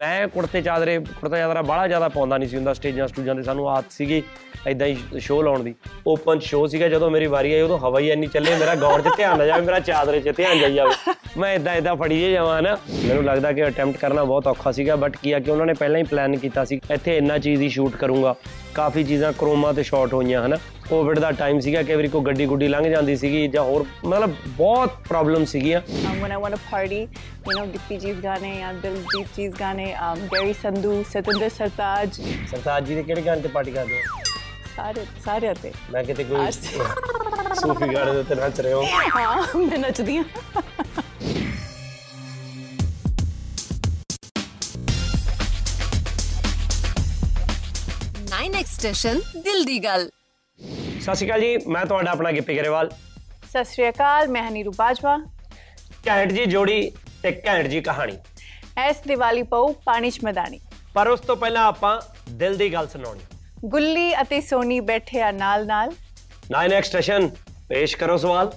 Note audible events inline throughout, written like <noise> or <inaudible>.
ਮੈਂ ਕੁੜਤੇ ਚਾਦਰੇ, ਕੁੜਤਾ ਚਾਦਰਾ ਬਾਹਲਾ ਜ਼ਿਆਦਾ ਪਾਉਂਦਾ ਨਹੀਂ ਸੀ ਹੁੰਦਾ ਸਟੇਜਾਂ ਸਟੂਜਾਂ ਤੇ, ਸਾਨੂੰ ਆਦਤ ਸੀਗੀ ਐਦਾਂ ਹੀ ਸ਼ੋਅ ਲਾਉਣ ਦੀ। ਓਪਨ ਸ਼ੋਅ ਸੀਗਾ, ਜਦੋਂ ਮੇਰੀ ਵਾਰੀ ਆਈ, ਉਦੋਂ ਹਵਾ ਹੀ ਇੰਨੀ ਚੱਲੇ, ਮੇਰਾ ਗਾਉਣ 'ਚ ਧਿਆਨ ਨਾ ਜਾਵੇ, ਮੇਰਾ ਚਾਦਰੇ 'ਚ ਧਿਆਨ ਜਾਈ ਜਾਵੇ। ਮੈਂ ਐਦਾਂ ਐਦਾਂ ਫੜੀ ਜੇ ਜਾਵਾਂ ਨਾ ਮੈਨੂੰ ਲੱਗਦਾ ਕਿ ਅਟੈਂਪਟ ਕਰਨਾ ਬਹੁਤ ਔਖਾ ਸੀਗਾ ਬਟ ਕੀ ਆ ਕਿ ਉਹਨਾਂ ਨੇ ਪਹਿਲਾਂ ਹੀ ਪਲਾਨ ਕੀਤਾ ਸੀ, ਇੱਥੇ ਇੰਨਾ ਚੀਜ਼ ਦੀ ਸ਼ੂਟ ਕਰੂੰਗਾ। ਕਾਫੀ ਚੀਜ਼ਾਂ ਕਰੋਮਾ ਤੇ ਸ਼ਾਰਟ ਹੋਈਆਂ ਹਨਾ? ਕੋਵਿਡ ਦਾ ਟਾਈਮ ਸੀਗਾ ਕਈ ਵਾਰੀ ਕੋ ਗੱਡੀ ਗੁੱਡੀ ਲੰਘ ਜਾਂਦੀ ਸੀਗੀ ਜਾਂ ਹੋਰ ਮਤਲਬ ਬਹੁਤ ਪ੍ਰੋਬਲਮ ਸੀਗੀਆਂ। um, When i want to party you know dpg's ਗਾਣੇ ਜਾਂ ਦਿਲਜੀਤ ਜੀ's ਗਾਣੇ ਗੈਰੀ ਸੰਧੂ ਸਤਿੰਦਰ ਸਰਤਾਜ ਸਰਤਾਜ ਜੀ ਦੇ ਕਿਹੜੇ ਗਾਣੇ ਤੇ ਪਾਰਟੀ ਕਰਦੇ ਹੋ? ਸਾਰੇ ਸਾਰੇ ਤੇ। ਮੈਂ ਕਿਤੇ ਕੋਈ ਸੂਫੀ ਗਾਣੇ ਤੇ ਨੱਚ ਰਹੇ ਹੋ। ਹਾਂ ਮੈਂ ਨੱਚਦੀ ਹਾਂ। ਸਟੇਸ਼ਨ ਦਿਲ ਦੀ ਗੱਲ ਸਤਿ ਸ਼੍ਰੀ ਅਕਾਲ ਜੀ ਮੈਂ ਤੁਹਾਡਾ ਆਪਣਾ ਗਿੱਪੀ ਗਰੇਵਾਲ ਸਤਿ ਸ਼੍ਰੀ ਅਕਾਲ ਮੈਂ ਹਨੀਰੂ ਬਾਜਵਾ ਘੈਂਟ ਜੀ ਜੋੜੀ ਤੇ ਘੈਂਟ ਜੀ ਕਹਾਣੀ ਐਸ ਦੀਵਾਲੀ ਪਉ ਪਾਣੀ ਚ ਮਦਾਨੀ ਪਰ ਉਸ ਤੋਂ ਪਹਿਲਾਂ ਆਪਾਂ ਦਿਲ ਦੀ ਗੱਲ ਸੁਣਾਉਣੀ ਗੁੱਲੀ ਅਤੇ ਸੋਨੀ ਬੈਠੇ ਆ ਨਾਲ ਨਾਲ ਨਾਈਨ ਐਕਸਟੇਸ਼ਨ ਪੇਸ਼ ਕਰੋ ਸਵਾਲ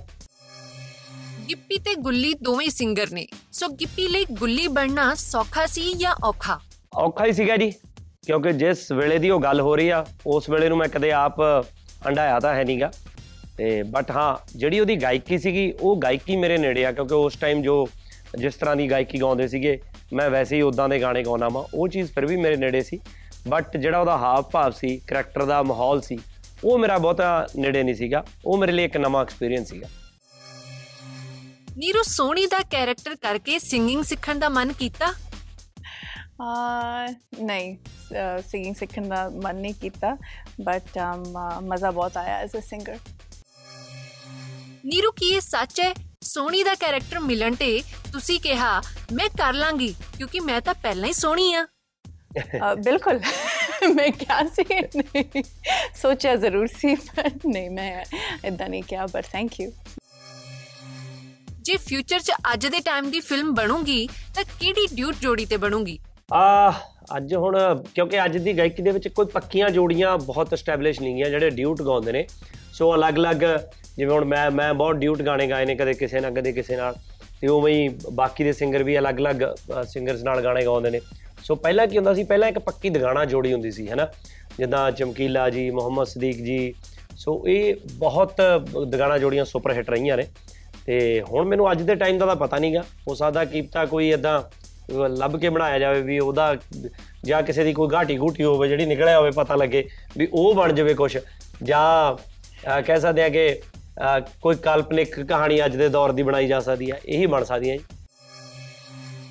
ਗਿੱਪੀ ਤੇ ਗੁੱਲੀ ਦੋਵੇਂ ਸਿੰਗਰ ਨੇ ਸੋ ਗਿੱਪੀ ਲਈ ਗੁੱਲੀ ਬਣਨਾ ਸੌਖਾ ਸੀ ਜਾਂ ਔਖਾ ਔਖਾ ਹੀ ਸੀਗਾ ਜੀ ਕਿਉਂਕਿ ਜਿਸ ਵੇਲੇ ਦੀ ਉਹ ਗੱਲ ਹੋ ਰਹੀ ਆ ਉਸ ਵੇਲੇ ਨੂੰ ਮੈਂ ਕਦੇ ਆਪ ਹੰਡਾਇਆ ਤਾਂ ਹੈ ਨਹੀਂਗਾ। ਤੇ ਬਟ ਹਾਂ ਜਿਹੜੀ ਉਹਦੀ ਗਾਇਕੀ ਸੀਗੀ ਉਹ ਗਾਇਕੀ ਮੇਰੇ ਨੇੜੇ ਆ ਕਿਉਂਕਿ ਉਸ ਟਾਈਮ ਜੋ ਜਿਸ ਤਰ੍ਹਾਂ ਦੀ ਗਾਇਕੀ ਗਾਉਂਦੇ ਸੀਗੇ ਮੈਂ ਵੈਸੇ ਹੀ ਉਦਾਂ ਦੇ ਗਾਣੇ ਗਾਉਣਾ ਵਾਂ ਉਹ ਚੀਜ਼ ਫਿਰ ਵੀ ਮੇਰੇ ਨੇੜੇ ਸੀ। ਬਟ ਜਿਹੜਾ ਉਹਦਾ ਹਾਵ ਭਾਵ ਸੀ ਕਰੈਕਟਰ ਦਾ ਮਾਹੌਲ ਸੀ ਉਹ ਮੇਰਾ ਬਹੁਤਾ ਨੇੜੇ ਨਹੀਂ ਸੀਗਾ ਉਹ ਮੇਰੇ ਲਈ ਇੱਕ ਨਵਾਂ ਐਕਸਪੀਰੀਅੰਸ ਸੀਗਾ। ਨੀਰੂ ਸੋਹਣੀ ਦਾ ਕੈਰੈਕਟਰ ਕਰਕੇ ਸਿੰਗਿੰਗ ਸਿੱਖਣ ਦਾ ਮਨ ਕੀਤਾ? ਆ ਨਹੀਂ ਸਿੰਗਿੰਗ ਸਿੱਖਣ ਦਾ ਮਨ ਨਹੀਂ ਕੀਤਾ ਬਟ ਮਜ਼ਾ ਬਹੁਤ ਆਇਆ ਐਜ਼ ਅ ਸਿੰਗਰ ਨੀਰੂ ਕੀ ਇਹ ਸੱਚ ਹੈ? ਸੋਹਣੀ ਦਾ ਕੈਰੈਕਟਰ ਮਿਲਣ ਤੇ ਤੁਸੀਂ ਕਿਹਾ ਮੈਂ ਕਰ ਲਾਂਗੀ ਕਿਉਂਕਿ ਮੈਂ ਤਾਂ ਪਹਿਲਾਂ ਹੀ ਸੋਹਣੀ ਆ। ਬਿਲਕੁਲ। <laughs> ਮੈਂ ਕਿਹਾ ਸੀ ਨਹੀਂ। ਸੋਚਿਆ ਜ਼ਰੂਰ ਸੀ ਪਰ ਨਹੀਂ ਮੈਂ ਇਦਾਂ ਨਹੀਂ ਕਿਹਾ ਬਟ ਥੈਂਕ ਯੂ ਜੇ ਫਿਊਚਰ 'ਚ ਅੱਜ ਦੇ ਟਾਈਮ ਦੀ ਫਿਲਮ ਬਣੂਗੀ ਤਾਂ ਕਿਹੜੀ ਡਿਊਟ ਜੋੜੀ ਤੇ ਬਣੂਗੀ? ਆ, ਅੱਜ ਹੁਣ, ਕਿਉਂਕਿ ਅੱਜ ਦੀ ਗਾਇਕੀ ਦੇ ਵਿੱਚ ਕੋਈ ਪੱਕੀਆਂ ਜੋੜੀਆਂ ਬਹੁਤ ਐਸਟੈਬਲਿਸ਼ ਨਹੀਂ ਗਈਆਂ, ਜਿਹੜੇ ਡਿਊਟ ਗਾਉਂਦੇ ਨੇ। ਸੋ ਅਲੱਗ-ਅਲੱਗ, ਜਿਵੇਂ ਹੁਣ ਮੈਂ ਮੈਂ ਬਹੁਤ ਡਿਊਟ ਗਾਣੇ ਗਾਏ ਨੇ ਕਦੇ ਕਿਸੇ ਨਾਲ, ਕਦੇ ਕਿਸੇ ਨਾਲ। ਤੇ ਉਵੇਂ ਹੀ ਬਾਕੀ ਦੇ ਸਿੰਗਰ ਵੀ ਅਲੱਗ-ਅਲੱਗ ਸਿੰਗਰਸ ਨਾਲ ਗਾਣੇ ਗਾਉਂਦੇ ਨੇ। ਸੋ ਪਹਿਲਾਂ ਕੀ ਹੁੰਦਾ ਸੀ, ਪਹਿਲਾਂ ਇੱਕ ਪੱਕੀ ਦਗਾਣਾ ਜੋੜੀ ਹੁੰਦੀ ਸੀ, ਹੈਨਾ? ਜਿੱਦਾਂ ਚਮਕੀਲਾ ਜੀ, ਮੁਹੰਮਦ ਸਦੀਕ ਜੀ। ਸੋ ਇਹ ਬਹੁਤ ਦਗਾਣਾ ਜੋੜੀਆਂ ਸੁਪਰ ਹਿੱਟ ਰਹੀਆਂ ਨੇ। ਤੇ ਹੁਣ ਮੈਨੂੰ ਅੱਜ ਦੇ ਟਾਈਮ ਦਾ ਤਾਂ ਪਤਾ ਨਹੀਂਗਾ ਹੋ ਸਕਦਾ ਕੀਪਤਾ ਕੋਈ ਇਦਾਂ ਲੱਭ ਕੇ ਬਣਾਇਆ ਜਾਵੇ ਵੀ ਉਹਦਾ ਜਾਂ ਕਿਸੇ ਦੀ ਕੋਈ ਘਾਟੀ ਘੂਟੀ ਹੋਵੇ ਜਿਹੜੀ ਨਿਕਲਿਆ ਹੋਵੇ ਪਤਾ ਲੱਗੇ ਵੀ ਉਹ ਬਣ ਜਾਵੇ ਕੁਝ ਜਾਂ ਕਹਿ ਸਕਦੇ ਆ ਕਿ ਕੋਈ ਕਾਲਪਨਿਕ ਕਹਾਣੀ ਅੱਜ ਦੇ ਦੌਰ ਦੀ ਬਣਾਈ ਜਾ ਸਕਦੀ ਹੈ ਇਹੀ ਬਣ ਸਕਦੀ ਹੈ ਜੀ।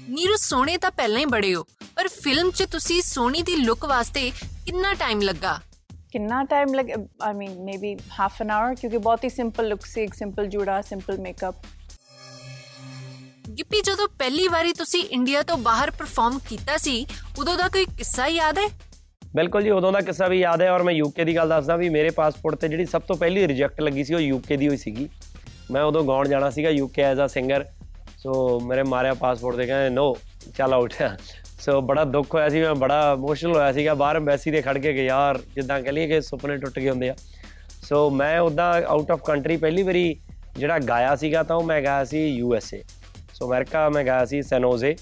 ਨੀਰੂ ਸੋਹਣੇ ਤਾਂ ਪਹਿਲਾਂ ਹੀ ਬੜੇ ਹੋ ਪਰ ਫਿਲਮ 'ਚ ਤੁਸੀਂ ਸੋਹਣੀ ਦੀ ਲੁੱਕ ਵਾਸਤੇ ਕਿੰਨਾ ਟਾਈਮ ਲੱਗਾ? ਕਿੰਨਾ ਟਾਈਮ ਲੱਗ I mean maybe half an hour ਕਿਉਂਕਿ ਬਹੁਤ ਹੀ ਸਿੰਪਲ ਲੁੱਕ ਸੀ ਇੱਕ ਸਿੰਪਲ ਜੂੜਾ ਸਿੰਪਲ ਮੇਕਅਪ ਗਿੱਪੀ, ਜਦੋਂ ਪਹਿਲੀ ਵਾਰੀ ਤੁਸੀਂ ਇੰਡੀਆ ਤੋਂ ਬਾਹਰ ਪਰਫਾਰਮ ਕੀਤਾ ਸੀ, ਉਦੋਂ ਦਾ ਕੋਈ ਕਿੱਸਾ ਯਾਦ ਹੈ? ਬਿਲਕੁਲ ਜੀ, ਉਦੋਂ ਦਾ ਕਿੱਸਾ ਵੀ ਯਾਦ ਹੈ ਔਰ ਮੈਂ ਯੂਕੇ ਦੀ ਗੱਲ ਦੱਸਦਾ ਵੀ ਮੇਰੇ ਪਾਸਪੋਰਟ ਤੇ ਜਿਹੜੀ ਸਭ ਤੋਂ ਪਹਿਲੀ ਰਿਜੈਕਟ ਲੱਗੀ ਸੀ ਉਹ ਯੂਕੇ ਦੀ ਹੋਈ ਸੀਗੀ। ਮੈਂ ਉਦੋਂ ਗਾਉਣ ਜਾਣਾ ਸੀਗਾ UK as a singer so ਮੇਰੇ ਮਾਰਿਆ ਪਾਸਪੋਰਟ ਦੇ ਕਹਿੰਦੇ ਨੋ ਚੱਲ ਆਊਟ ਸੋ ਬੜਾ ਦੁੱਖ ਹੋਇਆ ਸੀ, ਮੈਂ ਬੜਾ ਇਮੋਸ਼ਨਲ ਹੋਇਆ ਸੀਗਾ, ਬਾਹਰ ਐਮਬੈਸੀ ਦੇ ਖੜ ਕੇ ਕਿ ਯਾਰ ਜਿੱਦਾਂ ਕਹ ਲਈਏ ਕਿ ਸੁਪਨੇ ਟੁੱਟ ਗਏ ਹੁੰਦੇ ਆ। ਸੋ ਮੈਂ ਉਦਾਂ ਆਊਟ ਆਫ ਕੰਟਰੀ ਪਹਿਲੀ ਵਾਰੀ ਜਿਹੜਾ ਗਾਇਆ ਸੀਗਾ ਤਾਂ ਉਹ ਮੈਂ ਗਾਇਆ ਸੀ U S A so America ਮੈਂ ਗਿਆ ਸੀ ਸੈਨੋਜ਼ੇ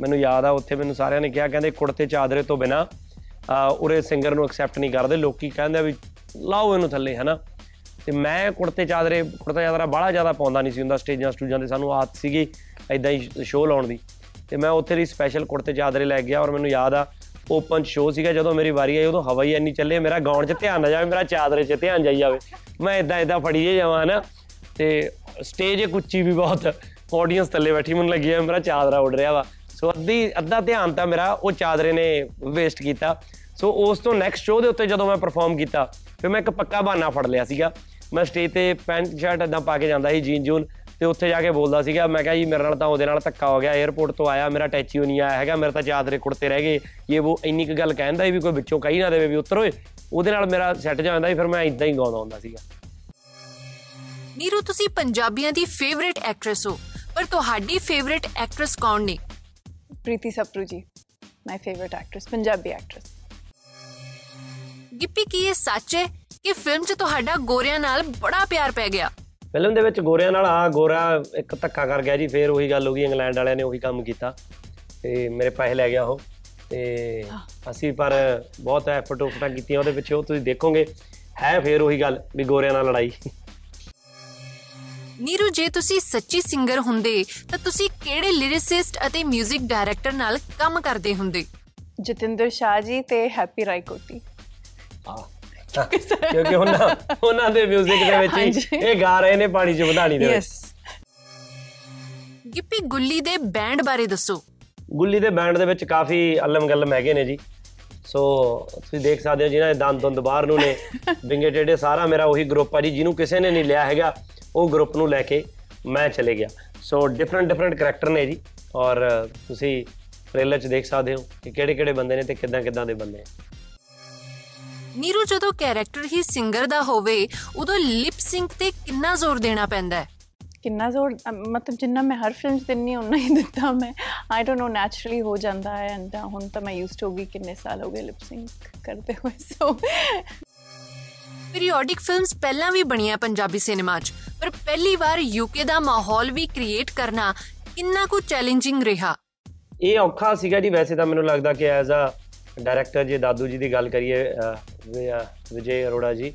ਮੈਨੂੰ ਯਾਦ ਆ, ਉੱਥੇ ਮੈਨੂੰ ਸਾਰਿਆਂ ਨੇ ਕਿਹਾ, ਕਹਿੰਦੇ ਕੁੜਤੇ ਚਾਦਰੇ ਤੋਂ ਬਿਨਾ ਉਰੇ ਸਿੰਗਰ ਨੂੰ ਐਕਸੈਪਟ ਨਹੀਂ ਕਰਦੇ। ਲੋਕੀ ਕਹਿੰਦੇ ਆ ਵੀ ਲਾਓ ਇਹਨੂੰ ਥੱਲੇ, ਹਨਾ? ਤੇ ਮੈਂ ਕੁੜਤੇ ਚਾਦਰੇ, ਕੁੜਤਾ ਚਾਦਰਾ ਬਾਹਲਾ ਜ਼ਿਆਦਾ ਪਾਉਂਦਾ ਨਹੀਂ ਸੀ ਹੁੰਦਾ, ਸਟੇਜਾਂ ਸਟੂਜਾਂ ਤੇ ਸਾਨੂੰ ਆਦਤ ਸੀਗੀ ਐਦਾਂ ਹੀ ਸ਼ੋਅ ਲਾਉਣ ਦੀ। ਤੇ ਮੈਂ ਉੱਥੇ ਦੀ ਸਪੈਸ਼ਲ ਕੁੜਤੇ ਚਾਦਰੇ ਲੈ ਗਿਆ ਔਰ ਮੈਨੂੰ ਯਾਦ ਆ ਓਪਨ ਸ਼ੋਅ ਸੀਗਾ, ਜਦੋਂ ਮੇਰੀ ਵਾਰੀ ਆਈ, ਉਦੋਂ ਹਵਾ ਹੀ ਇੰਨੀ ਚੱਲੇ, ਮੇਰਾ ਗਾਉਣ 'ਚ ਧਿਆਨ ਨਾ ਜਾਵੇ, ਮੇਰਾ ਚਾਦਰੇ 'ਚ ਧਿਆਨ ਜਾਈ ਜਾਵੇ। ਮੈਂ ਇਦਾਂ ਇਦਾਂ ਫੜੀ ਜੇ ਜਾਵਾਂ ਨਾ ਤੇ ਸਟੇਜ ਇੱਕ ਉੱਚੀ ਵੀ ਬਹੁਤ ਆਡੀਅנס ਥੱਲੇ ਬੈਠੀ, ਮੈਨੂੰ ਲੱਗਿਆ ਮੇਰਾ ਚਾਦਰਾ ਉੱਡ ਰਿਹਾ ਵਾ। ਸੋ ਅੱਧੀ, ਅੱਧਾ ਧਿਆਨ ਤਾਂ ਮੇਰਾ ਉਹ ਚਾਦਰੇ ਨੇ ਵੇਸਟ ਕੀਤਾ। ਸੋ ਉਸ ਤੋਂ ਨੈਕਸਟ ਸ਼ੋਅ ਦੇ ਉੱਤੇ ਜਦੋਂ ਮੈਂ ਪਰਫਾਰਮ ਕੀਤਾ, ਫਿਰ ਮੈਂ ਇੱਕ ਪੱਕਾ ਬਹਾਨਾ ਫੜ ਲਿਆ ਸੀਗਾ। ਮੈਂ ਸਟੇਜ ਤੇ ਪੈਂਟ ਸ਼ਰਟ ਇਦਾਂ ਪਾ ਕੇ ਜਾਂਦਾ ਸੀ, ਜੀਨ ਜੂਨ, ਤੇ ਉੱਥੇ ਜਾ ਕੇ ਬੋਲਦਾ ਸੀਗਾ, ਮੈਂ ਕਿਹਾ ਜੀ, ਮੇਰੇ ਨਾਲ ਤਾਂ ਉਹਦੇ ਨਾਲ ਧੱਕਾ ਹੋ ਗਿਆ 에어ਪੋਰਟ ਤੋਂ ਆਇਆ, ਮੇਰਾ ਟੈਚੀ ਨਹੀਂ ਆਇਆ ਹੈਗਾ, ਮੇਰੇ ਤਾਂ ਚਾਦਰੇ ਕੁੜਤੇ ਰਹਿ ਗਏ। ਇਹ ਉਹ ਇੰਨੀ ਕੁ ਗੱਲ ਕਹਿੰਦਾ ਵੀ ਕੋਈ ਵਿੱਚੋਂ ਕਹੀ ਨਾ ਦੇਵੇ ਵੀ ਉੱਤਰ ਓਏ, ਉਹਦੇ ਨਾਲ ਮੇਰਾ ਸੈੱਟ ਜਾਂਦਾ ਸੀ, ਫਿਰ ਮੈਂ ਇਦਾਂ ਹੀ ਗਾਉਂਦਾ ਹੁੰਦਾ ਸੀਗਾ। ਨੀਰੂ, ਤੁਸੀਂ ਪੰਜਾਬੀਆਂ ਦੀ ਫੇਵਰਿਟ ਐਕਟ੍ਰੈਸ ਹੋ। ਪਰ ਤੁਹਾਡੀ ਫੇਵਰਿਟ ਐਕਟਰੈਸ ਕੌਣ ਨੇ? Preeti Sapru ji my favourite actress Punjabi actress Gippy ਕੀ ਇਹ ਸੱਚ ਹੈ ਕਿ ਫਿਲਮ 'ਚ ਤੁਹਾਡਾ ਗੋਰਿਆਂ ਨਾਲ ਬੜਾ ਪਿਆਰ ਪੈ ਗਿਆ? ਫਿਲਮ ਦੇ ਵਿੱਚ ਗੋਰਿਆਂ ਨਾਲ ਆ ਗੋਰਾ ਇੱਕ ਧੱਕਾ ਕਰ ਗਿਆ ਜੀ ਫੇਰ ਉਹੀ ਗੱਲ ਹੋ ਗਈ ਇੰਗਲੈਂਡ ਵਾਲਿਆਂ ਨੇ ਉਹੀ ਕੰਮ ਕੀਤਾ। ਤੇ ਮੇਰੇ ਪੈਸੇ ਲੈ ਗਿਆ ਉਹ। ਤੇ ਅਸੀਂ ਪਰ ਬਹੁਤ ਐਫਰਟ ਉਫਟਾਂ ਕੀਤੀਆਂ ਉਹਦੇ ਪਿੱਛੇ ਉਹ ਤੁਸੀਂ ਦੇਖੋਗੇ ਹੈ ਫੇਰ ਉਹੀ ਗੱਲ ਵੀ ਗੋਰਿਆਂ ਨਾਲ ਲੜਾਈ। ਨੀਰੂ ਜੇ ਤੁਸੀਂ ਸੱਚੀ ਸਿੰਗਰ ਹੁੰਦੇ ਤਾਂ ਤੁਸੀਂ ਕਿਹੜੇ ਲਿਰਿਸਿਸਟ ਅਤੇ 뮤직 ਡਾਇਰੈਕਟਰ ਨਾਲ ਕੰਮ ਕਰਦੇ ਹੁੰਦੇ ਜਤਿੰਦਰ ਸ਼ਾਹ ਜੀ ਤੇ ਹੈਪੀ ਰਾਈਕੋਟੀ ਹਾਂ ਕਿਉਂਕਿ ਉਹਨਾਂ ਉਹਨਾਂ ਦੇ 뮤직 ਦੇ ਵਿੱਚ ਹਾਂਜੀ। ਹੀ ਇਹ ਗਾ ਰਹੇ ਨੇ ਪਾਣੀ ਚ ਵਧਾਣੀ ਦੇ ਵਿੱਚ ਯੈਸ ਗਿੱਪੀ ਗੁੱਲੀ ਦੇ ਬੈਂਡ ਬਾਰੇ ਦੱਸੋ ਗੁੱਲੀ ਦੇ ਬੈਂਡ ਦੇ ਵਿੱਚ ਕਾਫੀ ਅਲਮ ਗਲਮ ਹੈਗੇ ਨੇ ਜੀ ਸੋ ਤੁਸੀਂ ਦੇਖ ਸਕਦੇ ਹੋ ਜਿਨ੍ਹਾਂ ਦੇ ਦੰਦ ਦੰਦ ਬਾਹਰ ਨੂੰ ਨੇ <laughs> ਵਿੰਗੇ ਟੇਡੇ ਸਾਰਾ ਮੇਰਾ ਉਹੀ ਗਰੁੱਪ ਆ ਜੀ ਜਿਹਨੂੰ ਕਿਸੇ ਨੇ ਨਹੀਂ ਲਿਆ ਹੈਗਾ ਉਹ ਗਰੁੱਪ ਨੂੰ ਲੈ ਕੇ ਮੈਂ ਚਲੇ ਗਿਆ। ਸੋ ਡਿਫਰੈਂਟ ਡਿਫਰੈਂਟ ਕਰੈਕਟਰ ਨੇ ਜੀ। ਔਰ ਤੁਸੀਂ ਟ੍ਰੇਲਰ 'ਚ ਦੇਖ ਸਕਦੇ ਹੋ ਕਿ ਕਿਹੜੇ ਕਿਹੜੇ ਬੰਦੇ ਨੇ ਤੇ ਕਿੱਦਾਂ ਕਿੱਦਾਂ ਦੇ ਬੰਦੇ ਆ। ਨੀਰੂ ਜਦੋਂ ਕੈਰੈਕਟਰ ਹੀ ਸਿੰਗਰ ਦਾ ਹੋਵੇ ਉਦੋਂ ਲਿਪ ਸਿੰਕ ਤੇ ਕਿੰਨਾ ਜ਼ੋਰ ਦੇਣਾ ਪੈਂਦਾ ਹੈ? ਕਿੰਨਾ ਜ਼ੋਰ ਮਤਲਬ ਜਿੰਨਾ ਮੈਂ ਹਰ ਫਿਲਮ 'ਚ ਦਿੰਨੀ ਉਨਾ ਹੀ ਦਿੱਤਾ ਮੈਂ। ਆਈ ਡੋਨਟ ਨੋ ਨੈਚੁਰਲੀ ਹੋ ਜਾਂਦਾ ਹੈ ਐਂਡ ਹੁਣ ਤਾਂ ਮੈਂ ਯੂਜ਼ਡ ਹੋ ਗਈ ਕਿੰਨੇ ਸਾਲ ਹੋ ਗਏ ਲਿਪ ਸਿੰਕ ਕਰਦੇ ਹੋਏ ਸੋ ਪੀਰੀਓਡਿਕ ਫਿਲਮਸ ਪਹਿਲਾਂ ਵੀ ਬਣੀਆਂ ਪੰਜਾਬੀ ਸਿਨੇਮਾ 'ਚ ਪਰ ਪਹਿਲੀ ਵਾਰ ਯੂਕੇ ਦਾ ਮਾਹੌਲ ਵੀ ਕ੍ਰੀਏਟ ਕਰਨਾ ਕਿੰਨਾ ਕੁ ਚੈਲੰਜਿੰਗ ਰਿਹਾ। ਇਹ ਔਖਾ ਸੀਗਾ ਜੀ ਵੈਸੇ ਤਾਂ ਮੈਨੂੰ ਲੱਗਦਾ ਕਿ ਐਜ਼ ਅ ਡਾਇਰੈਕਟਰ ਜੇ ਦਾਦੂ ਜੀ ਦੀ ਗੱਲ ਕਰੀਏ ਅਹ, ਵਿ- ਅਹ, ਵਿਜੇ ਅਰੋੜਾ ਜੀ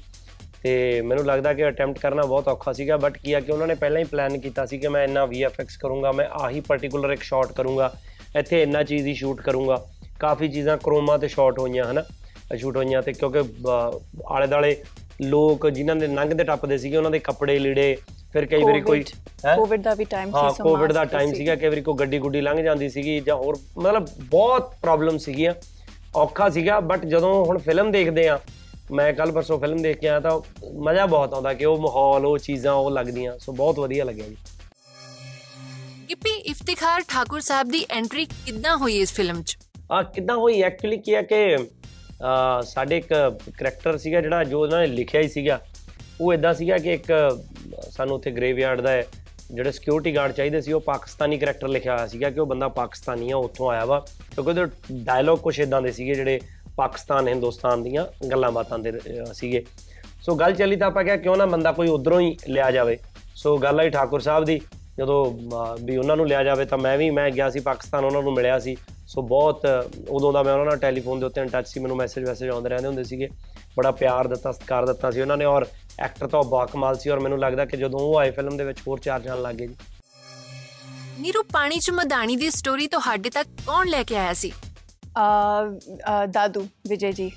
ਤੇ ਮੈਨੂੰ ਲੱਗਦਾ ਕਿ ਅਟੈਂਪਟ ਕਰਨਾ ਬਹੁਤ ਔਖਾ ਸੀਗਾ ਬਟ ਕੀ ਆ ਕਿ ਉਹਨਾਂ ਨੇ ਪਹਿਲਾਂ ਹੀ ਪਲਾਨ ਕੀਤਾ ਸੀ ਕਿ ਮੈਂ ਇੰਨਾ VFX ਕਰੂੰਗਾ ਮੈਂ ਆਹੀ ਪਾਰਟਿਕੂਲਰ ਇੱਕ ਸ਼ਾਟ ਕਰੂੰਗਾ ਇੱਥੇ ਇੰਨਾ ਚੀਜ਼ ਦੀ ਸ਼ੂਟ ਕਰੂੰਗਾ। ਕਾਫੀ ਚੀਜ਼ਾਂ ਕਰੋਮਾ ਤੇ ਸ਼ਾਟ ਹੋਈਆਂ ਹਨਾ? ਸ਼ੂਟ ਹੋਈਆਂ ਤੇ ਕਿਉਂਕਿ ਬ- ਆਲੇ ਦਾਲੇ ਲੋਕ ਜਿਨ੍ਹਾਂ ਦੇ ਲੰਘਦੇ ਟੱਪਦੇ ਸੀਗੇ ਉਹਨਾਂ ਦੇ ਕੱਪੜੇ ਲੀੜੇ ਫਿਰ ਕਈ ਵਾਰੀ ਕੋਈ ਹੈਂ? ਕੋਵਿਡ ਦਾ ਵੀ ਟਾਈਮ ਸੀ ਹਾਂ ਸੋ ਕੋਵਿਡ ਦਾ ਟਾਈਮ। ਸੀਗਾ ਕਈ ਵਾਰੀ ਕੋਈ ਗੱਡੀ ਗੁੱਡੀ ਲੰਘ ਜਾਂਦੀ ਸੀਗੀ ਜਾਂ ਹੋਰ ਮਤਲਬ ਬਹੁਤ ਪ੍ਰੋਬਲਮ ਸੀਗੀਆਂ। ਔਖਾ ਸੀਗਾ ਬਟ ਜਦੋਂ ਹੁਣ ਫਿਲਮ ਦੇਖਦੇ ਆ ਮੈਂ ਕੱਲ ਪਰਸੋਂ ਫਿਲਮ ਦੇਖ ਕੇ ਆਇਆ ਤਾਂ ਮਜ਼ਾ ਬਹੁਤ ਆਉਂਦਾ ਕਿ ਉਹ ਮਾਹੌਲ ਉਹ ਚੀਜ਼ਾਂ ਉਹ ਲੱਗਦੀਆਂ। ਸੋ ਬਹੁਤ ਵਧੀਆ ਲੱਗਿਆ ਜੀ। ਗਿੱਪੀ ਇਫਤਿਖਾਰ ਠਾਕੁਰ ਸਾਹਿਬ ਦੀ ਐਂਟਰੀ ਕਿੱਦਾਂ ਹੋਈ ਇਸ ਫਿਲਮ 'ਚ? ਆ ਕਿੱਦਾਂ ਹੋਈ? ਐਕਚੁਅਲੀ ਕੀ ਹੈ ਕਿ ਸਾਡੇ ਇੱਕ ਕਰੈਕਟਰ ਸੀਗਾ ਜਿਹੜਾ ਜੋ ਉਹਨਾਂ ਨੇ ਲਿਖਿਆ ਹੀ ਸੀਗਾ ਉਹ ਇਦਾਂ ਸੀਗਾ ਕਿ ਇੱਕ ਅਹ, ਸਾਨੂੰ ਉੱਥੇ ਗ੍ਰੇਵਯਾਰਡ ਦਾ ਹੈ, ਜਿਹੜੇ ਸਿਕਿਉਰਿਟੀ ਗਾਰਡ ਚਾਹੀਦੇ ਸੀ ਉਹ ਪਾਕਿਸਤਾਨੀ ਕਰੈਕਟਰ ਲਿਖਿਆ ਹੋਇਆ ਸੀਗਾ ਕਿ ਉਹ ਬੰਦਾ ਪਾਕਿਸਤਾਨੀ ਆ ਉੱਥੋਂ ਆਇਆ ਵਾ। ਕਿਉਂਕਿ ਉਹਦੇ ਡਾਇਲੌਗ ਕੁਛ ਇਦਾਂ ਦੇ ਸੀਗੇ ਜਿਹੜੇ ਪਾਕਿਸਤਾਨ ਹਿੰਦੁਸਤਾਨ ਦੀਆਂ ਗੱਲਾਂ ਬਾਤਾਂ ਦੇ ਅਹ, ਸੀਗੇ। ਸੋ ਗੱਲ ਚੱਲੀ ਤਾਂ ਆਪਾਂ ਕਿਹਾ ਕਿਉਂ ਨਾ ਬੰਦਾ ਕੋਈ ਉਧਰੋਂ ਹੀ ਲਿਆ ਜਾਵੇ। ਸੋ ਗੱਲ ਆਈ ਠਾਕੁਰ ਸਾਹਿਬ ਦੀ। ਜਦੋਂ ਵੀ ਉਹਨਾਂ ਨੂੰ ਲਿਆ ਜਾਵੇ ਤਾਂ ਮੈਂ ਵੀ ਮੈਂ ਗਿਆ ਸੀ ਪਾਕਿਸਤਾਨ ਉਹਨਾਂ ਨੂੰ ਮਿਲਿਆ ਸੀ। ਸੋ ਬਹੁਤ ਉਦੋਂ ਦਾ ਮੈਂ ਉਹਨਾਂ ਨਾਲ ਟੈਲੀਫੋਨ ਦੇ ਉੱਤੇ ਇਨ ਟੱਚ ਸੀ ਮੈਨੂੰ ਮੈਸੇਜ ਮੈਸੇਜ ਆਉਂਦੇ ਰਹਿੰਦੇ ਹੁੰਦੇ ਸੀਗੇ। ਬੜਾ ਪਿਆਰ ਦਿੱਤਾ ਸਤਿਕਾਰ ਦਿੱਤਾ ਸੀ ਉਹਨਾਂ ਨੇ ਔਰ ਐਕਟਰ ਤਾਂ ਬਾਕਮਾਲ ਸੀ ਔਰ ਮੈਨੂੰ ਲੱਗਦਾ ਕਿ ਜਦੋਂ ਉਹ ਆਏ ਫਿਲਮ ਦੇ ਵਿੱਚ ਹੋਰ ਚਾਰ ਜਾਣ ਲੱਗ ਗਏ ਜੀ। ਨੀਰੂ ਪਾਣੀ 'ਚ ਮਦਾਨੀ ਦੀ ਸਟੋਰੀ ਤੁਹਾਡੇ ਤੱਕ ਕੌਣ ਲੈ ਕੇ ਆਇਆ ਸੀ? ਅ, ਦਾਦੂ ਵਿਜੇ ਜੀ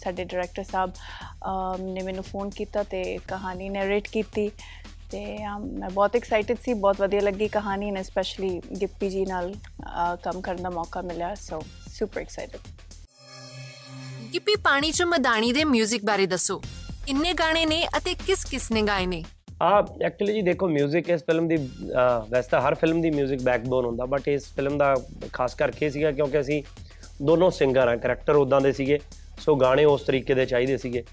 ਸਾਡੇ ਡਾਇਰੈਕਟਰ ਸਾਹਿਬ ਨੇ ਮੈਨੂੰ ਫੋਨ ਕੀਤਾ ਤੇ ਕਹਾਣੀ ਨੈਰੇਟ ਕੀਤੀ। ਤੇ ਅਮ, ਮੈਂ ਬਹੁਤ ਐਕਸਾਈਟਿਡ ਸੀ ਬਹੁਤ ਵਧੀਆ ਲੱਗੀ ਕਹਾਣੀ ਨੇ ਸਪੈਸ਼ਲੀ ਗਿੱਪੀ ਜੀ ਨਾਲ ਅ, ਕੰਮ ਕਰਨ ਦਾ ਮੌਕਾ ਮਿਲਿਆ ਸੋ ਸੁਪਰ ਐਕਸਾਈਟਿਡ ਗਿੱਪੀ ਪਾਣੀ 'ਚ ਮਦਾਨੀ ਦੇ 뮤직 ਬਾਰੇ ਦੱਸੋ ਕਿੰਨੇ ਗਾਣੇ ਨੇ ਅਤੇ ਕਿਸ ਕਿਸ ਨੇ ਗਾਏ ਨੇ ਆ ਐਕਚੁਅਲੀ ਜੀ ਦੇਖੋ 뮤직 ਇਸ ਫਿਲਮ ਦੀ ਅਹ, ਵੈਸੇ ਤਾਂ ਹਰ ਫਿਲਮ ਦੀ 뮤직 ਬੈਕਬੋਨ ਹੁੰਦਾ ਬਟ ਇਸ ਫਿਲਮ ਦਾ ਖਾਸ ਕਰਕੇ ਸੀਗਾ ਕਿਉਂਕਿ ਅਸੀਂ ਦੋਨੋਂ ਸਿੰਗਰ ਆ ਕਰੈਕਟਰ ਉਦਾਂ ਦੇ ਸੀਗੇ ਸੋ ਗਾਣੇ ਉਸ ਤਰੀਕੇ ਦੇ ਚਾਹੀਦੇ ਸੀਗੇ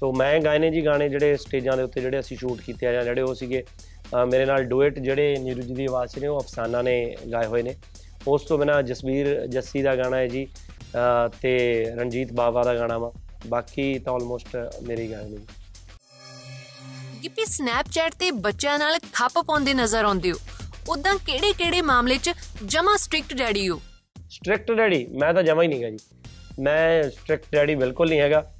ਸੋ ਮੈਂ ਗਾਏ ਨੇ ਜੀ ਗਾਣੇ ਜਿਹੜੇ ਸਟੇਜਾਂ ਦੇ ਉੱਤੇ ਜਿਹੜੇ ਅਸੀਂ ਸ਼ੂਟ ਕੀਤੇ ਆ ਜਾਂ ਜਿਹੜੇ ਉਹ ਸੀਗੇ ਮੇਰੇ ਨਾਲ ਡੁਇਟ ਜਿਹੜੇ ਨੀਰੂ ਜੀ ਦੀ ਆਵਾਜ਼ 'ਚ ਨੇ ਉਹ ਅਫਸਾਨਾ ਨੇ ਗਾਏ ਹੋਏ ਨੇ। ਉਸ ਤੋਂ ਬਿਨਾ ਜਸਵੀਰ ਜੱਸੀ ਦਾ ਗਾਣਾ ਹੈ ਜੀ ਤੇ ਰਣਜੀਤ ਬਾਵਾ ਦਾ ਗਾਣਾ ਵਾ। ਬਾਕੀ ਤਾਂ ਆਲਮੋਸਟ ਮੇਰੇ ਗਾਣੇ ਨੇ। ਗਿੱਪੀ ਸਨੈਪਚੈਟ ਤੇ ਬੱਚਿਆਂ ਨਾਲ ਖੱਪ ਪਾਉਂਦੇ ਨਜ਼ਰ ਆਉਂਦੇ ਹੋ। ਉਦਾਂ ਕਿਹੜੇ-ਕਿਹੜੇ ਮਾਮਲੇ 'ਚ ਜਮਾ ਸਟ੍ਰਿਕਟ ਡੈਡੀ ਹੋ? Strict daddy? ਮੈਂ ਤਾਂ ਜਮਾ ਹੀ ਨਹੀਂਗਾ ਜੀ। ਮੈਂ ਸਟ੍ਰਿਕਟ ਡੈਡੀ ਬਿਲਕੁਲ ਨਹੀਂ ਹੈਗਾ।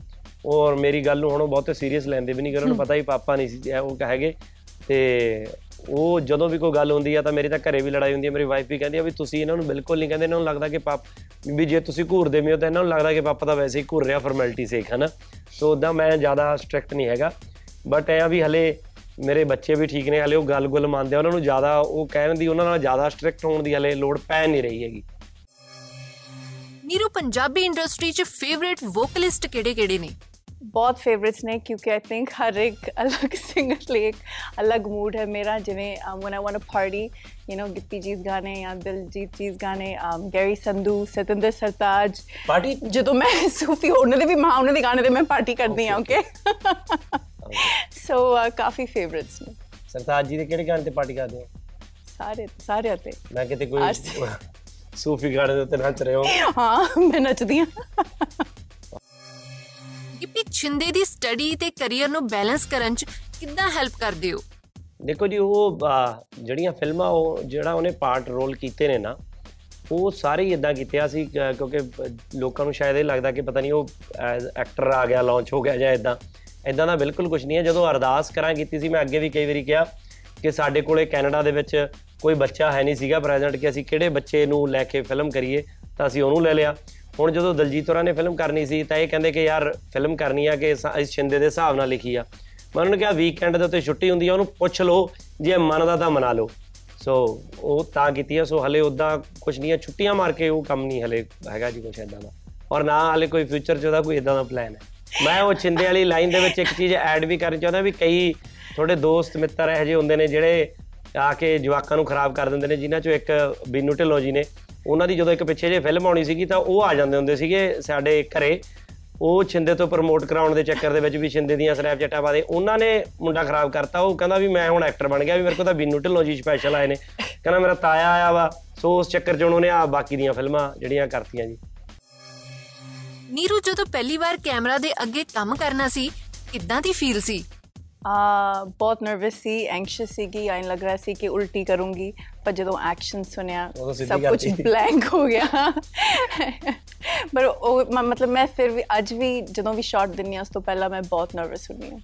ਔਰ ਮੇਰੀ ਗੱਲ ਨੂੰ ਹੁਣ ਉਹ ਬਹੁਤੇ ਸੀਰੀਅਸ ਲੈਂਦੇ ਵੀ ਨਹੀਂ ਕਿ ਉਹਨਾਂ ਨੂੰ ਪਤਾ ਹੀ ਪਾਪਾ ਨਹੀਂ ਸੀ ਉਹ ਕਹੇਗੇ ਤੇ ਉਹ ਜਦੋਂ ਵੀ ਕੋਈ ਗੱਲ ਹੁੰਦੀ ਆ ਤਾਂ ਮੇਰੀ ਤਾਂ ਘਰੇ ਵੀ ਲੜਾਈ ਹੁੰਦੀ ਹੈ ਮੇਰੀ ਵਾਈਫ ਵੀ ਕਹਿੰਦੀ ਆ ਵੀ ਤੁਸੀਂ ਇਹਨਾਂ ਨੂੰ ਬਿਲਕੁਲ ਨਹੀਂ ਕਹਿੰਦੇ ਇਹਨਾਂ ਨੂੰ ਲੱਗਦਾ ਕਿ ਪਾਪ ਵੀ ਜੇ ਤੁਸੀਂ ਘੂਰਦੇ ਹੋ ਤਾਂ ਇਹਨਾਂ ਨੂੰ ਲੱਗਦਾ ਕਿ ਪਾਪਾ ਤਾਂ ਵੈਸੇ ਹੀ ਘੂਰ ਰਿਹਾ ਫਾਰਮੈਲਿਟੀ ਸੇਕ ਹਨਾ? ਸੋ ਉਦਾਂ ਮੈਂ ਜ਼ਿਆਦਾ ਸਟ੍ਰਿਕਟ ਨਹੀਂ ਹੈਗਾ। ਬਟ ਇਹ ਆ ਵੀ ਹਲੇ ਮੇਰੇ ਬੱਚੇ ਵੀ ਠੀਕ ਨੇ ਹਲੇ ਉਹ ਗੱਲ-ਗੁੱਲ ਮੰਨਦੇ ਆ ਉਹਨਾਂ ਨੂੰ ਜ਼ਿਆਦਾ ਉਹ ਕਹਿਣ ਦੀ ਉਹਨਾਂ ਨਾਲ ਜ਼ਿਆਦਾ ਸਟ੍ਰਿਕਟ ਹੋਣ ਦੀ ਹਲੇ ਲੋੜ ਪੈ ਨਹੀਂ ਰਹੀ ਹੈਗੀ। ਨੀਰੂ ਪੰਜਾਬੀ ਇੰਡਸਟਰੀ 'ਚ ਫੇਵਰਿਟ ਵੋਕਲਿਸਟ ਕਿਹੜੇ-ਕਿਹੜੇ ਨੇ? ਬਹੁਤ ਫੇਵਰਿਟਸ ਨੇ ਕਿਉਂਕਿ ਆਈ ਥਿੰਕ ਹਰ ਇੱਕ ਅਲੱਗ ਸਿੰਗਰ ਲਈ ਇੱਕ ਅਲੱਗ ਮੂਡ ਹੈ ਮੇਰਾ ਜਿਵੇਂ when I want to party you know Gippy ਜੀ's ਗਾਣੇ ਜਾਂ ਦਿਲਜੀਤ ਜੀ's ਗਾਣੇ ਗੈਰੀ ਸੰਧੂ ਸਤਿੰਦਰ ਸਰਤਾਜ ਪਾਰਟੀ ਜਦੋਂ ਮੈਂ ਸੂਫੀ ਉਹਨਾਂ ਦੇ ਵੀ ਮਾਂ ਉਹਨਾਂ ਦੇ ਗਾਣੇ ਤੇ ਮੈਂ ਪਾਰਟੀ ਕਰਦੀ ਹਾਂ ਓਕੇ ਸੋ ਕਾਫੀ ਫੇਵਰਿਟਸ ਨੇ ਸਰਤਾਜ ਜੀ ਦੇ ਕਿਹੜੇ ਗਾਣੇ ਤੇ ਪਾਰਟੀ ਕਰਦੇ ਹੋ ਸਾਰੇ ਸਾਰੇ ਤੇ ਮੈਂ ਕਿਤੇ ਕੋਈ ਤੇ- ਸੂਫੀ ਗਾਣੇ ਉੱਤੇ ਨੱਚ ਰਹੇ ਹੋ ਹਾਂ ਮੈਂ ਨੱਚਦੀ ਗਿੱਪੀ ਛਿੰਦੇ ਦੀ ਸਟੱਡੀ ਤੇ ਕੈਰੀਅਰ ਨੂੰ ਬੈਲੈਂਸ ਕਰਨ 'ਚ ਕਿੱਦਾਂ ਹੈਲਪ ਕਰਦੇ ਹੋ? ਦੇਖੋ ਜੀ ਉਹ ਆ, ਜਿਹੜੀਆਂ ਫਿਲਮਾਂ ਉਹ ਜਿਹੜਾ ਉਹਨੇ ਪਾਰਟ ਰੋਲ ਕੀਤੇ ਨੇ ਨਾ ਉਹ ਸਾਰੇ ਹੀ ਇਦਾਂ ਕੀਤੇ ਆ ਸੀ ਕ- ਕਿਉਂਕਿ ਬ- ਲੋਕਾਂ ਨੂੰ ਸ਼ਾਇਦ ਇਹ ਲੱਗਦਾ ਕਿ ਪਤਾ ਨਹੀਂ ਉਹ ਐਕਟਰ ਆ ਗਿਆ ਲਾਂਚ ਹੋ ਗਿਆ ਜਾਂ ਇਦਾਂ ਇਦਾਂ ਦਾ ਬਿਲਕੁਲ ਕੁਝ ਨਹੀਂ ਹੈ। ਜਦੋਂ ਅਰਦਾਸ ਕਰਾਂ ਕੀਤੀ ਸੀ ਮੈਂ ਅੱਗੇ ਵੀ ਕਈ ਵਾਰੀ ਕਿਹਾ ਕਿ ਸਾਡੇ ਕੋਲੇ ਕੈਨੇਡਾ ਦੇ ਵਿੱਚ ਕੋਈ ਬੱਚਾ ਹੈ ਨਹੀਂ ਸੀਗਾ ਪ੍ਰੈਜ਼ੈਂਟ ਕਿ ਅਸੀਂ ਕਿਹੜੇ ਬੱਚੇ ਨੂੰ ਲੈ ਕੇ ਫਿਲਮ ਕਰੀਏ ਤਾਂ ਅਸੀਂ ਉਹਨੂੰ ਲੈ ਲਿਆ। ਹੁਣ ਜਦੋਂ ਦਲਜੀਤ ਹੋਰਾਂ ਨੇ ਫਿਲਮ ਕਰਨੀ ਸੀ ਤਾਂ ਇਹ ਕਹਿੰਦੇ ਕਿ ਯਾਰ ਫਿਲਮ ਕਰਨੀ ਆ ਕਿ ਸ- ਅਸੀਂ ਸ਼ਿੰਦੇ ਦੇ ਹਿਸਾਬ ਨਾਲ ਲਿਖੀ ਆ। ਮੈਂ ਉਹਨਾਂ ਨੂੰ ਕਿਹਾ ਵੀਕਐਂਡ ਦੇ ਉੱਤੇ ਛੁੱਟੀ ਹੁੰਦੀ ਆ, ਉਹਨੂੰ ਪੁੱਛ ਲਓ, ਜੇ ਮੰਨਦਾ ਤਾਂ ਮਨਾ ਲਓ। ਸੋ ਉਹ ਤਾਂ ਕੀਤੀ ਆ ਸੋ ਹਲੇ ਉਦਾਂ ਕੁਝ ਨਹੀਂ ਆ। ਛੁੱਟੀਆਂ ਮਾਰ ਕੇ ਉਹ ਕੰਮ ਨਹੀਂ ਹਲੇ ਹੈਗਾ ਜੀ ਕੁਝ ਇਦਾਂ ਦਾ। ਔਰ ਨਾ ਹਲੇ ਕੋਈ ਫਿਊਚਰ 'ਚ ਉਹਦਾ ਕੋਈ ਇਦਾਂ ਦਾ ਪਲਾਨ ਹੈ। ਮੈਂ ਉਹ ਛਿੰਦੇ ਵਾਲੀ ਲਾਈਨ ਦੇ ਵਿੱਚ ਇੱਕ ਚੀਜ਼ ਐਡ ਵੀ ਕਰਨੀ ਚਾਹੁੰਦਾ ਵੀ ਕਈ ਤੁਹਾਡੇ ਦੋਸਤ, ਮਿੱਤਰ ਇਹੋ ਜਿਹੇ ਹੁੰਦੇ ਨੇ ਜਿਹੜੇ ਆ ਕੇ ਜਵਾਕਾਂ ਨੂੰ ਖਰਾਬ ਕਰ ਦਿੰਦੇ ਨੇ, ਜਿਨ੍ਹਾਂ 'ਚੋਂ ਇੱਕ ਬੀਨੂ ਢਿੱਲੋਂ ਜੀ ਨੇ। ਉਹਨਾਂ ਦੀ ਜਦੋਂ ਇੱਕ ਪਿੱਛੇ ਜੇ ਫਿਲਮ ਆਉਣੀ ਸੀਗੀ ਤਾਂ ਉਹ ਆ ਜਾਂਦੇ ਹੁੰਦੇ ਸੀਗੇ ਸਾਡੇ ਘਰੇ। ਉਹ ਛਿੰਦੇ ਤੋਂ ਪ੍ਰਮੋਟ ਕਰਾਉਣ ਦੇ ਚੱਕਰ ਦੇ ਵਿੱਚ ਵੀ ਛਿੰਦੇ ਦੀਆਂ ਸਨੈਪਚੈਟਾਂ ਬਾਰੇ। ਉਹਨਾਂ ਨੇ ਮੁੰਡਾ ਖਰਾਬ ਕਰਤਾ। ਉਹ ਕਹਿੰਦਾ ਵੀ ਮੈਂ ਹੁਣ ਐਕਟਰ ਬਣ ਗਿਆ ਵੀ ਮੇਰੇ ਕੋਲ ਤਾਂ ਬੀਨੂ ਢਿੱਲੋਂ ਜੀ ਸਪੈਸ਼ਲ ਆਏ ਨੇ। ਕਹਿੰਦਾ ਮੇਰਾ ਤਾਇਆ ਆਇਆ ਵਾ। ਸੋ ਉਸ ਚੱਕਰ 'ਚ ਉਹਨਾਂ ਨੇ ਆ ਬਾਕੀ ਦੀਆਂ ਫਿਲਮਾਂ ਜਿਹੜੀਆਂ ਕਰਤੀਆਂ ਜੀ। ਨੀਰੂ ਜਦੋਂ ਪਹਿਲੀ ਵਾਰ ਕੈਮਰਾ ਦੇ ਅੱਗੇ ਕੰਮ ਕਰਨਾ ਸੀ, ਕਿੱਦਾਂ ਦੀ ਫੀਲ ਸੀ? ਆ ਬਹੁਤ ਨਰਵਸ ਸੀ ਐਂਗਸ਼ੀਅਸ ਸੀ ਕਿ ਆਇਨ ਲੱਗ ਰਿਹਾ ਸੀ ਕਿ ਉਲਟੀ ਕਰੂੰਗੀ ਪਰ ਜਦੋਂ ਐਕਸ਼ਨ ਸਿੱਧੀ ਸਭ ਕੁਝ। ਬਲੈਂਕ ਹੋ ਗਿਆ। ਪਰ ਉਹ ਮ- ਮਤਲਬ ਮੈਂ ਫਿਰ ਵੀ ਅੱਜ ਵੀ ਜਦੋਂ ਵੀ ਸ਼ਾਟ ਦਿੰਨੀ ਆ ਉਸ ਤੋਂ ਪਹਿਲਾਂ ਮੈਂ ਬਹੁਤ ਨਰਵਸ ਹੁੰਦੀ ਹਾਂ।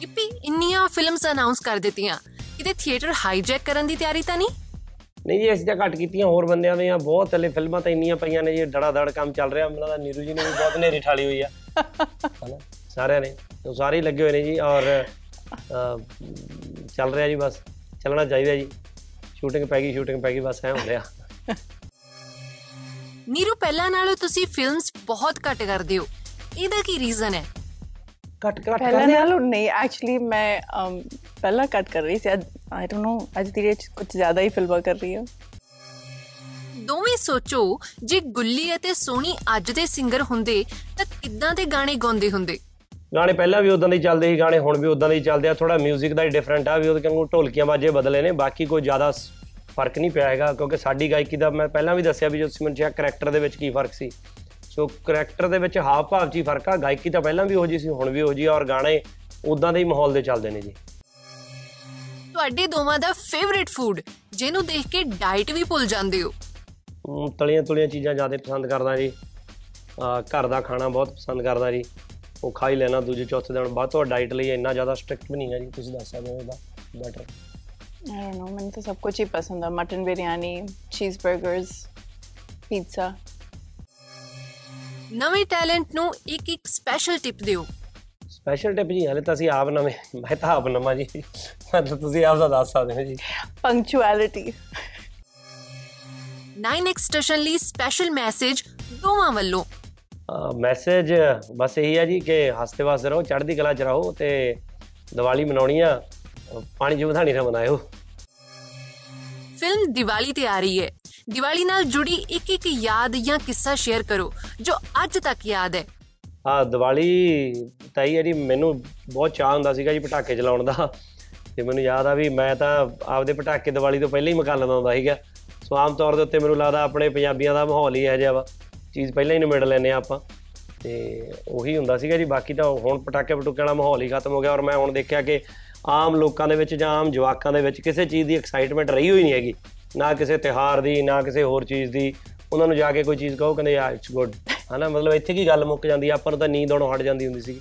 ਗਿੱਪੀ ਇੰਨੀਆਂ ਫਿਲਮਸ ਅਨਾਉਂਸ ਕਰ ਦਿੱਤੀਆਂ। ਕਿਤੇ ਥੀਏਟਰ ਹਾਈਜੈਕ ਕਰਨ ਦੀ ਤਿਆਰੀ ਤਾਂ ਨਹੀਂ? ਨਹੀਂ ਜੀ ਅਸੀਂ ਤਾਂ ਘੱਟ ਕੀਤੀਆਂ ਹੋਰ ਬੰਦਿਆਂ ਦੀਆਂ ਬਹੁਤ ਹਲੇ ਫਿਲਮਾਂ ਤਾਂ ਇੰਨੀਆਂ ਪਈਆਂ ਨੇ ਜੀ ਡੜਾ ਦੜ ਕੰਮ ਚੱਲ ਰਿਹਾ ਮੈਨੂੰ ਲੱਗਦਾ ਨੀਰੂ ਜੀ ਨੇ ਵੀ ਬਹੁਤ ਨੇਰੀ ਠਾਲੀ ਹੋਈ ਆ। <laughs> ਹਨਾ? ਸਾਰਿਆਂ ਨੇ। ਉਹ ਸਾਰੇ ਲੱਗੇ ਹੋਏ ਨੇ ਜੀ ਔਰ ਚੱਲ ਰਿਹਾ ਜੀ ਬਸ। ਚੱਲਣਾ ਚਾਹੀਦਾ ਜੀ। ਸ਼ੂਟਿੰਗ ਪੈ ਗਈ ਸ਼ੂਟਿੰਗ ਪੈ ਗਈ ਬਸ ਐ ਹੋ ਰਿਹਾ। <laughs> ਨੀਰੂ ਪਹਿਲਾਂ ਨਾਲੋਂ ਤੁਸੀਂ ਫਿਲਮਸ ਬਹੁਤ ਘੱਟ ਕਰਦੇ ਹੋ। ਇਹਦਾ ਕੀ ਰੀਜ਼ਨ ਹੈ? ਘੱਟ ਘੱਟ ਪਹਿਲਾਂ ਨਾਲੋਂ ਨਹੀਂ ਐਕਚੁਅਲੀ ਮੈਂ ਪਹਿਲਾਂ ਕੱਟ ਕਰ ਰਹੀ ਸੀ। ਆਈ ਡੋਨਟ ਨੋ ਅੱਜ ਦੀ ਰੇਟ ਕੁਝ ਜ਼ਿਆਦਾ ਹੀ ਫਿਲਮਾਂ ਕਰ ਰਹੀ ਹਾਂ। ਦੋਵੇਂ ਸੋਚੋ ਜੇ ਗੁੱਲੀ ਅਤੇ ਸੋਨੀ ਅੱਜ ਦੇ ਸਿੰਗਰ ਹੁੰਦੇ ਤਾਂ ਕਿੱਦਾਂ ਦੇ ਗਾਣੇ ਗਾਉਂਦੇ ਹੁੰਦੇ? ਗਾਣੇ ਪਹਿਲਾਂ ਵੀ ਉਦਾਂ ਦੇ ਹੀ ਚੱਲਦੇ ਸੀ ਗਾਣੇ ਹੁਣ ਵੀ ਉਦਾਂ ਦੇ ਹੀ ਚੱਲਦੇ ਆ। ਥੋੜਾ 뮤직 ਦਾ ਹੀ ਡਿਫਰੈਂਟ ਆ ਵੀ ਉਹਦੇ ਵਾਂਗੂ ਢੋਲਕੀਆਂ ਬਾਜੇ ਬਦਲੇ ਨੇ। ਬਾਕੀ ਕੋਈ ਜ਼ਿਆਦਾ ਫ਼ਰਕ ਨਹੀਂ ਪਿਆ ਹੈਗਾ ਕਿਉਂਕਿ ਸਾਡੀ ਗਾਇਕੀ ਦਾ ਮੈਂ ਪਹਿਲਾਂ ਵੀ ਦੱਸਿਆ ਵੀ ਜੋ ਤੁਸੀਂ ਮੈਨੂੰ ਕਿਹਾ ਕਰੈਕਟਰ ਦੇ ਵਿੱਚ ਕੀ ਫ਼ਰਕ ਸੀ। ਸੋ ਕਰੈਕਟਰ ਦੇ ਵਿੱਚ ਹਾਵ ਭਾਵ 'ਚ ਹੀ ਫ਼ਰਕ ਆ ਗਾਇਕੀ ਤਾਂ ਪਹਿਲਾਂ ਵੀ ਉਹੋ ਜਿਹੀ ਸੀ ਹੁਣ ਵੀ ਉਹੋ ਜਿਹੀ ਆ ਔਰ ਗਾਣੇ ਉਦਾਂ ਦੇ ਹੀ ਮਾਹੌਲ ਦੇ ਚੱਲਦੇ ਨੇ ਜੀ। ਤੁਹਾਡੇ ਦੋਵਾਂ ਦਾ ਫੇਵਰਿਟ ਫੂਡ ਜਿਹਨੂੰ ਦੇਖ ਕੇ ਡਾਈਟ ਵੀ ਭੁੱਲ ਜਾਂਦੇ ਹੋ। ਤਲੀਆਂ ਤੁਲੀਆਂ ਚੀਜ਼ਾਂ ਜ਼ਿਆਦਾ ਪਸੰਦ ਕਰਦਾ ਜੀ। ਘਰ ਦਾ ਖਾਣਾ ਬਹੁਤ ਪਸੰਦ ਕਰਦਾ ਜੀ। ਉਹ ਖਾ ਹੀ ਲੈਣਾ ਦੂਜੇ ਚੌਥੇ ਦਿਨ ਬਾਅਦ। ਤੁਹਾਡਾ ਡਾਈਟ ਲਈ ਇੰਨਾ ਜ਼ਿਆਦਾ ਸਟ੍ਰਿਕਟ ਵੀ ਨਹੀਂ ਹੈ ਜੀ ਤੁਸੀਂ ਦੱਸ ਸਕਦੇ ਹੋ ਇਹਦਾ ਬੈਟਰ ਆਈ ਡੋਨਟ ਨੋ ਮੈਨੂੰ ਤਾਂ ਸਭ ਕੁਝ ਹੀ ਪਸੰਦ ਆ। ਮਟਨ ਬਿਰਿਆਨੀ ਚੀਜ਼ 버ਗਰਸ ਪੀਜ਼ਾ ਨਵੇਂ ਟੈਲੈਂਟ ਨੂੰ ਇੱਕ ਇੱਕ ਸਪੈਸ਼ਲ ਟਿਪ ਦਿਓ। ਸਪੈਸ਼ਲ ਟਿਪ ਜੀ ਹਲੇ ਤਾਂ ਅਸੀਂ ਆਪ ਨਵੇਂ ਮੈਂ ਤਾਂ ਆਪ ਨਵਾਂ ਜੀ। ਮਤਲਬ ਤੁਸੀਂ ਆਪ ਦਾ ਦੱਸ ਸਕਦੇ ਹੋ ਜੀ। ਪੰਕਚੁਅਲਿਟੀ 9x ਸਟੇਸ਼ਨ ਲਈ ਸਪੈਸ਼ਲ ਮੈਸੇਜ ਦੋਵਾਂ ਵੱਲੋਂ। ਮੈਸੇਜ ਬਸ ਇਹੀ ਹੈ ਜੀ ਕਿ ਹੱਸਦੇ ਵਸਦੇ ਰਹੋ ਚੜ੍ਹਦੀ ਕਲਾ ਚ ਰਹੋ ਤੇ ਦੀਵਾਲੀ ਮਨਾਉਣੀ ਆ। ਪਾਣੀ ਚ ਵਧਾਣੀ ਨਾ ਬਣਾਇਓ ਫਿਲਮ ਦੀਵਾਲੀ ਤੇ ਆ ਰਹੀ ਹੈ। ਦੀਵਾਲੀ ਨਾਲ ਜੁੜੀ ਇੱਕ ਇੱਕ ਯਾਦ ਜਾਂ ਕਿੱਸਾ ਸ਼ੇਅਰ ਕਰੋ ਜੋ ਅੱਜ ਤੱਕ ਯਾਦ ਹੈ। ਆ ਦੀਵਾਲੀ ਤਾਂ ਹੀ ਹੈ ਜੀ ਮੈਨੂੰ ਬਹੁਤ ਚਾਹ ਹੁੰਦਾ ਸੀਗਾ ਜੀ ਪਟਾਕੇ ਚਲਾਉਣ ਦਾ। ਤੇ ਮੈਨੂੰ ਯਾਦ ਆ ਵੀ ਮੈਂ ਤਾਂ ਆਪਦੇ ਪਟਾਕੇ ਦੀਵਾਲੀ ਤੋਂ ਪਹਿਲਾਂ ਹੀ ਮਕਾ ਲੈਂਦਾ ਹੁੰਦਾ ਸੀਗਾ। ਸੋ ਆਮ ਤੌਰ ਦੇ ਉੱਤੇ ਮੈਨੂੰ ਲੱਗਦਾ ਆਪਣੇ ਪੰਜਾਬੀਆਂ ਦਾ ਮਾਹੌਲ ਹੀ ਇਹੋ ਜਿਹਾ ਵਾ। ਚੀਜ਼ ਪਹਿਲਾਂ ਹੀ ਨਿਬੇੜ ਲੈਂਦੇ ਆ ਆਪਾਂ। ਤੇ ਉਹੀ ਹੁੰਦਾ ਸੀਗਾ ਜੀ, ਬਾਕੀ ਤਾਂ ਹੁਣ ਪਟਾਕੇ ਪਟੂਕੇ ਵਾਲਾ ਮਾਹੌਲ ਹੀ ਖਤਮ ਹੋ ਗਿਆ ਔਰ ਮੈਂ ਹੁਣ ਦੇਖਿਆ ਕਿ ਆਮ ਲੋਕਾਂ ਦੇ ਵਿੱਚ ਜਾਂ ਆਮ ਜਵਾਕਾਂ ਦੇ ਵਿੱਚ ਕਿਸੇ ਚੀਜ਼ ਦੀ ਐਕਸਾਈਟਮੈਂਟ ਰਹੀ ਹੋਈ ਨਹੀਂ ਹੈਗੀ। ਨਾ ਕਿਸੇ ਤਿਉਹਾਰ ਦੀ, ਨਾ ਕਿਸੇ ਹੋਰ ਚੀਜ਼ ਦੀ। ਉਹਨਾਂ ਨੂੰ ਜਾ ਕੇ ਕੋਈ ਚੀਜ਼ ਕਹੋ, ਕਹਿੰਦੇ ਯਾ ਇਟਸ ਗੁੱਡ ਹਨਾ, ਮਤਲਬ ਇੱਥੇ ਕੀ ਗੱਲ ਮੁੱਕ ਜਾਂਦੀ ਆ? ਆਪਾਂ ਨੂੰ ਤਾਂ ਨੀਂਦ ਆਉਣੋਂ ਹਟ ਜਾਂਦੀ ਹੁੰਦੀ ਸੀ